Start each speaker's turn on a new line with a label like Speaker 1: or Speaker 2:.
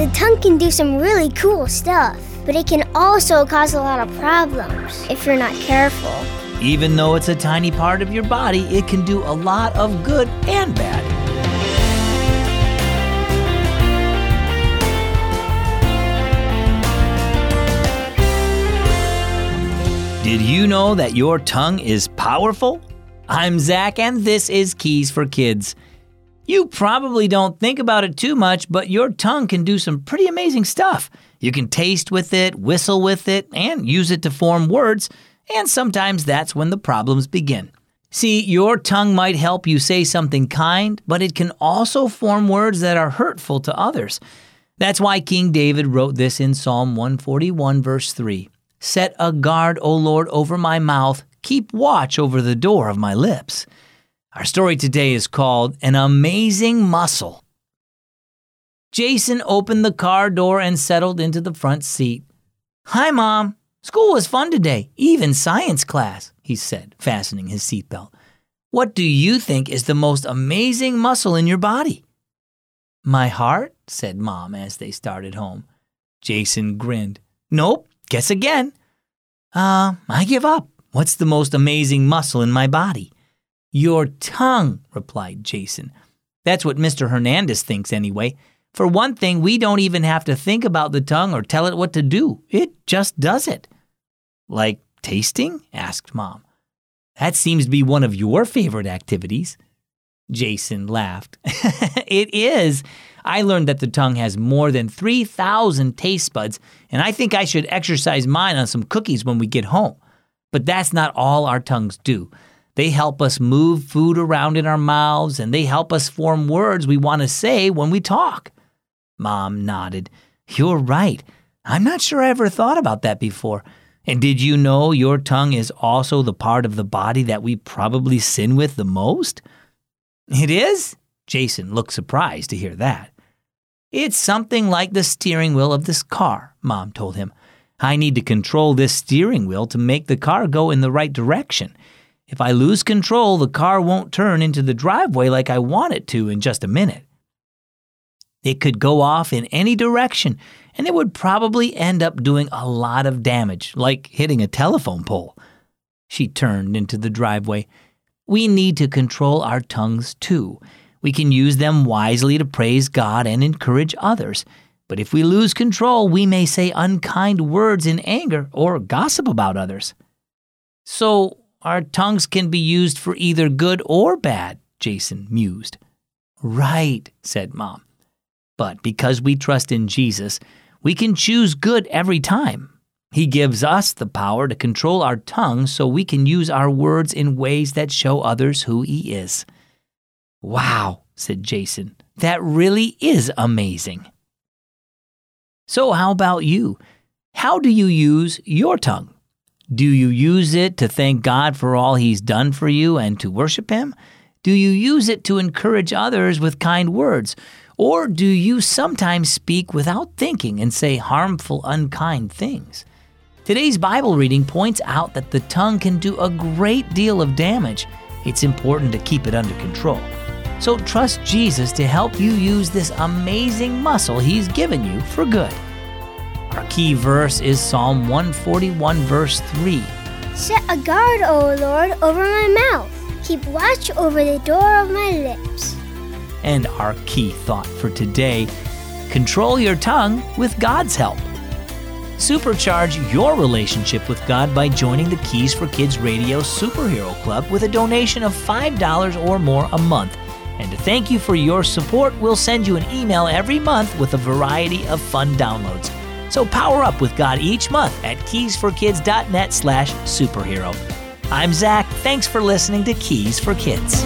Speaker 1: The tongue can do some really cool stuff, but it can also cause a lot of problems if you're not careful.
Speaker 2: Even though it's a tiny part of your body, it can do a lot of good and bad. Did you know that your tongue is powerful? I'm Zach, and this is Keys for Kids. You probably don't think about it too much, but your tongue can do some pretty amazing stuff. You can taste with it, whistle with it, and use it to form words, and sometimes that's when the problems begin. See, your tongue might help you say something kind, but it can also form words that are hurtful to others. That's why King David wrote this in Psalm 141, verse 3 Set a guard, O Lord, over my mouth, keep watch over the door of my lips. Our story today is called An Amazing Muscle. Jason opened the car door and settled into the front seat. Hi, Mom. School was fun today, even science class, he said, fastening his seatbelt. What do you think is the most amazing muscle in your body? My heart, said Mom as they started home. Jason grinned. Nope, guess again. Uh, I give up. What's the most amazing muscle in my body? Your tongue, replied Jason. That's what Mr. Hernandez thinks anyway. For one thing, we don't even have to think about the tongue or tell it what to do. It just does it. Like tasting? asked Mom. That seems to be one of your favorite activities. Jason laughed. it is. I learned that the tongue has more than 3,000 taste buds, and I think I should exercise mine on some cookies when we get home. But that's not all our tongues do. They help us move food around in our mouths, and they help us form words we want to say when we talk. Mom nodded. You're right. I'm not sure I ever thought about that before. And did you know your tongue is also the part of the body that we probably sin with the most? It is? Jason looked surprised to hear that. It's something like the steering wheel of this car, Mom told him. I need to control this steering wheel to make the car go in the right direction. If I lose control, the car won't turn into the driveway like I want it to in just a minute. It could go off in any direction, and it would probably end up doing a lot of damage, like hitting a telephone pole. She turned into the driveway. We need to control our tongues too. We can use them wisely to praise God and encourage others. But if we lose control, we may say unkind words in anger or gossip about others. So, our tongues can be used for either good or bad, Jason mused. Right, said Mom. But because we trust in Jesus, we can choose good every time. He gives us the power to control our tongue so we can use our words in ways that show others who He is. Wow, said Jason. That really is amazing. So, how about you? How do you use your tongue? Do you use it to thank God for all He's done for you and to worship Him? Do you use it to encourage others with kind words? Or do you sometimes speak without thinking and say harmful, unkind things? Today's Bible reading points out that the tongue can do a great deal of damage. It's important to keep it under control. So trust Jesus to help you use this amazing muscle He's given you for good. Our key verse is Psalm 141, verse 3.
Speaker 1: Set a guard, O Lord, over my mouth. Keep watch over the door of my lips
Speaker 2: and our key thought for today control your tongue with God's help. Supercharge your relationship with God by joining the Keys for Kids Radio Superhero Club with a donation of $5 or more a month. And to thank you for your support, we'll send you an email every month with a variety of fun downloads. So power up with God each month at keysforkids.net slash superhero. I'm Zach. Thanks for listening to Keys for Kids.